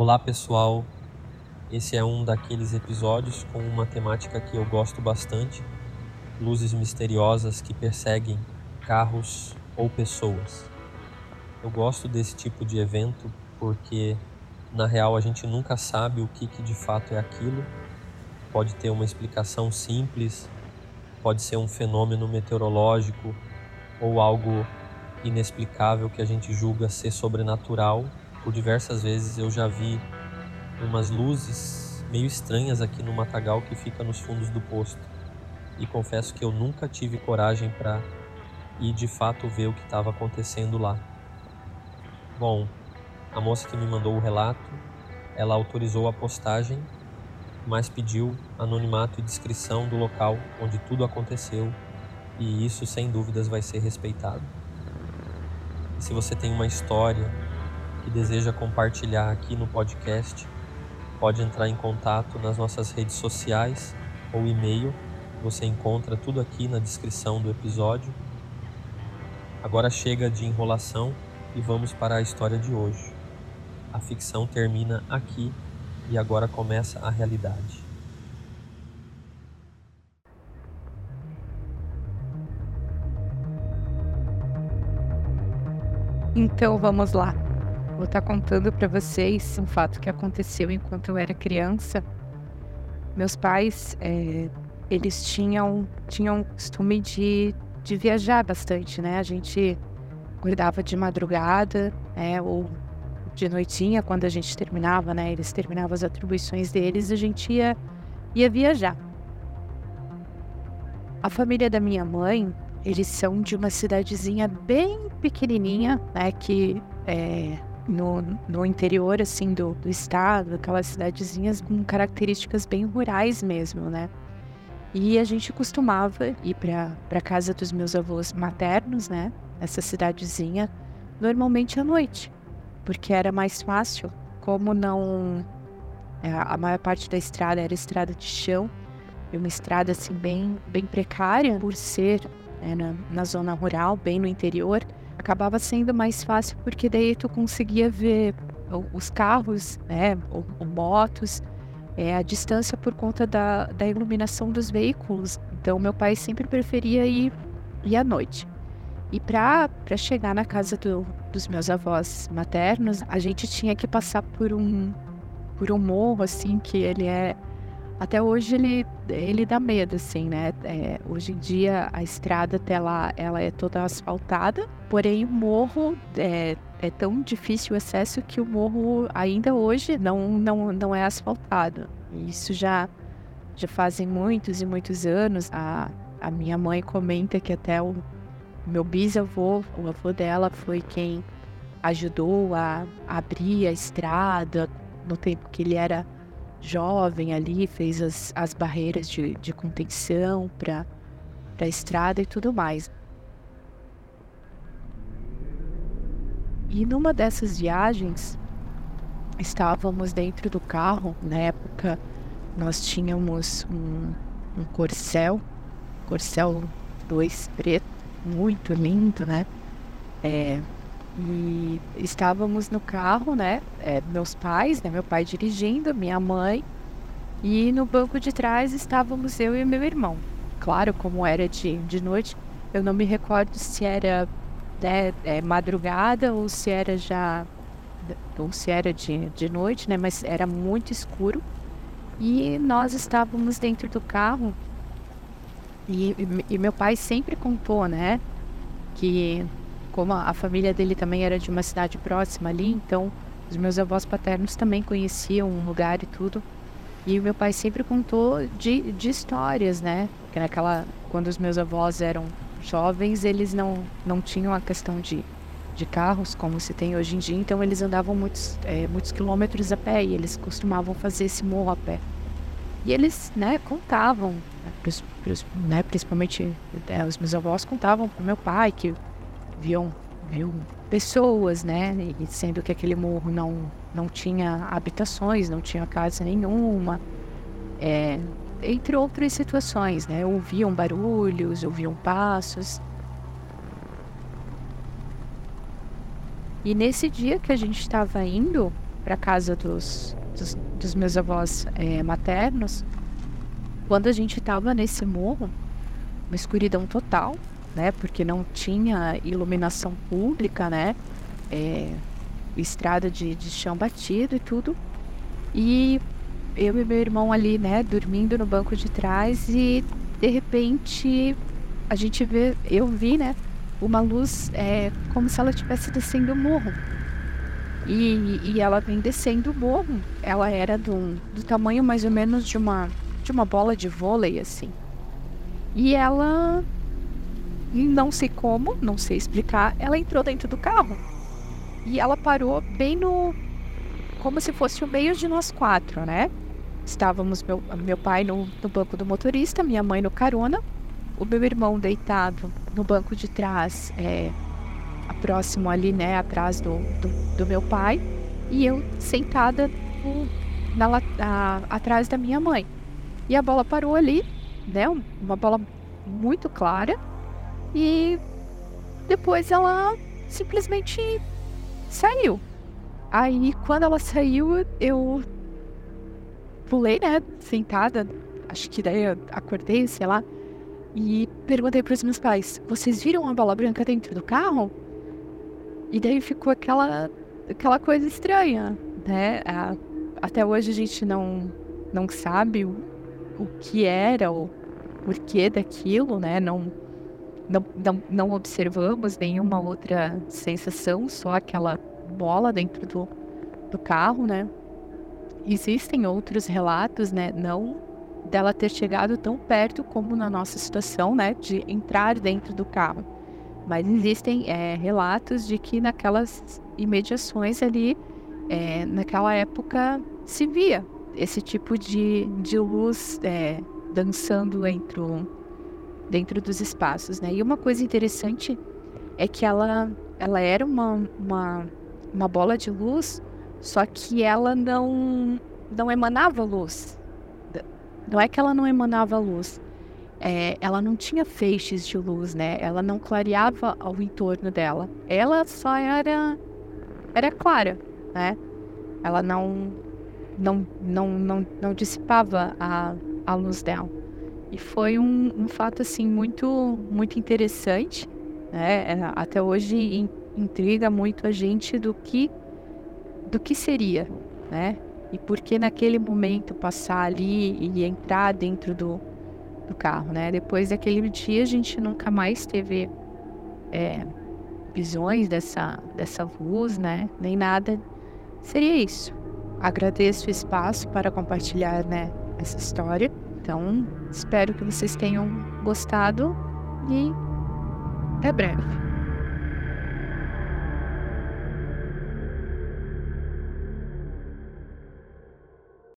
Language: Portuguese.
Olá pessoal, esse é um daqueles episódios com uma temática que eu gosto bastante: luzes misteriosas que perseguem carros ou pessoas. Eu gosto desse tipo de evento porque, na real, a gente nunca sabe o que, que de fato é aquilo. Pode ter uma explicação simples, pode ser um fenômeno meteorológico ou algo inexplicável que a gente julga ser sobrenatural. Por diversas vezes eu já vi umas luzes meio estranhas aqui no matagal que fica nos fundos do posto. E confesso que eu nunca tive coragem para ir de fato ver o que estava acontecendo lá. Bom, a moça que me mandou o relato, ela autorizou a postagem, mas pediu anonimato e descrição do local onde tudo aconteceu, e isso sem dúvidas vai ser respeitado. E se você tem uma história que deseja compartilhar aqui no podcast, pode entrar em contato nas nossas redes sociais ou e-mail. Você encontra tudo aqui na descrição do episódio. Agora chega de enrolação e vamos para a história de hoje. A ficção termina aqui e agora começa a realidade. Então vamos lá. Vou estar contando para vocês um fato que aconteceu enquanto eu era criança. Meus pais, é, eles tinham tinham costume de, de viajar bastante, né? A gente acordava de madrugada, né? Ou de noitinha, quando a gente terminava, né? Eles terminavam as atribuições deles, a gente ia, ia viajar. A família da minha mãe, eles são de uma cidadezinha bem pequenininha, né? Que é, no, no interior, assim, do, do estado, aquelas cidadezinhas com características bem rurais mesmo, né? E a gente costumava ir para casa dos meus avós maternos, né? Nessa cidadezinha, normalmente à noite, porque era mais fácil, como não. É, a maior parte da estrada era estrada de chão, e uma estrada assim bem, bem precária, por ser né, na, na zona rural, bem no interior acabava sendo mais fácil porque daí tu conseguia ver os carros, né, ou, ou motos, é, a distância por conta da, da iluminação dos veículos. Então, meu pai sempre preferia ir, ir à noite. E para chegar na casa do, dos meus avós maternos, a gente tinha que passar por um, por um morro, assim, que ele é até hoje ele, ele dá medo, assim, né? É, hoje em dia a estrada até lá ela é toda asfaltada, porém o morro é, é tão difícil o acesso que o morro ainda hoje não, não, não é asfaltado. Isso já, já fazem muitos e muitos anos. A, a minha mãe comenta que até o meu bisavô, o avô dela, foi quem ajudou a abrir a estrada no tempo que ele era jovem ali, fez as, as barreiras de, de contenção para a estrada e tudo mais. E numa dessas viagens, estávamos dentro do carro. Na época, nós tínhamos um, um corcel, corcel 2 preto, muito lindo, né? É, e estávamos no carro, né? É, meus pais, né? Meu pai dirigindo, minha mãe. E no banco de trás estávamos eu e meu irmão. Claro, como era de, de noite, eu não me recordo se era né, é, madrugada ou se era já. ou se era de, de noite, né? Mas era muito escuro. E nós estávamos dentro do carro. E, e, e meu pai sempre contou, né? Que como a, família dele também era de uma cidade próxima ali, então os meus avós paternos também conheciam um lugar e tudo. E o meu pai sempre contou de, de histórias, né? Que naquela, quando os meus avós eram jovens, eles não, não tinham a questão de, de carros como se tem hoje em dia, então eles andavam muitos, é, muitos quilômetros a pé e eles costumavam fazer esse morro a pé. E eles, né, contavam, né, né principalmente é, os meus avós contavam para meu pai que viam, viu pessoas, né? E sendo que aquele morro não, não tinha habitações, não tinha casa nenhuma, é, entre outras situações, né? Ouviam barulhos, ouviam passos. E nesse dia que a gente estava indo para casa dos, dos, dos, meus avós é, maternos, quando a gente estava nesse morro, uma escuridão total, né? Porque não tinha iluminação pública, né? É, estrada de, de chão batido e tudo. E eu e meu irmão ali, né, dormindo no banco de trás e de repente a gente vê, eu vi, né, uma luz é, como se ela estivesse descendo o morro. E, e ela vem descendo o morro. Ela era do, do tamanho mais ou menos de uma, de uma bola de vôlei, assim. E ela, não sei como, não sei explicar, ela entrou dentro do carro. E ela parou bem no. Como se fosse o meio de nós quatro, né? Estávamos, meu, meu pai no, no banco do motorista, minha mãe no carona, o meu irmão deitado no banco de trás, é, próximo ali, né, atrás do, do, do meu pai, e eu sentada no, na, a, atrás da minha mãe. E a bola parou ali, né, uma bola muito clara, e depois ela simplesmente saiu. Aí quando ela saiu, eu pulei, né, sentada, acho que daí eu acordei, sei lá, e perguntei para os meus pais: vocês viram uma bola branca dentro do carro? E daí ficou aquela, aquela coisa estranha, né? A, até hoje a gente não, não sabe o, o que era, o porquê daquilo, né? Não, não, não, não observamos nenhuma outra sensação, só aquela bola dentro do, do carro, né? Existem outros relatos, né? Não dela ter chegado tão perto como na nossa situação, né, de entrar dentro do carro. Mas existem é, relatos de que naquelas imediações ali, é, naquela época, se via esse tipo de, de luz é, dançando dentro, dentro dos espaços, né? E uma coisa interessante é que ela, ela era uma, uma, uma bola de luz, só que ela não, não emanava luz, não é que ela não emanava luz, é, ela não tinha feixes de luz, né? Ela não clareava ao entorno dela. Ela só era era clara, né? Ela não não não não, não dissipava a, a luz dela. E foi um, um fato assim muito muito interessante, né? É, até hoje intriga muito a gente do que do que seria, né? e por que naquele momento passar ali e entrar dentro do, do carro, né? Depois daquele dia a gente nunca mais teve é, visões dessa, dessa luz, né? Nem nada. Seria isso. Agradeço o espaço para compartilhar, né, essa história. Então, espero que vocês tenham gostado e até breve.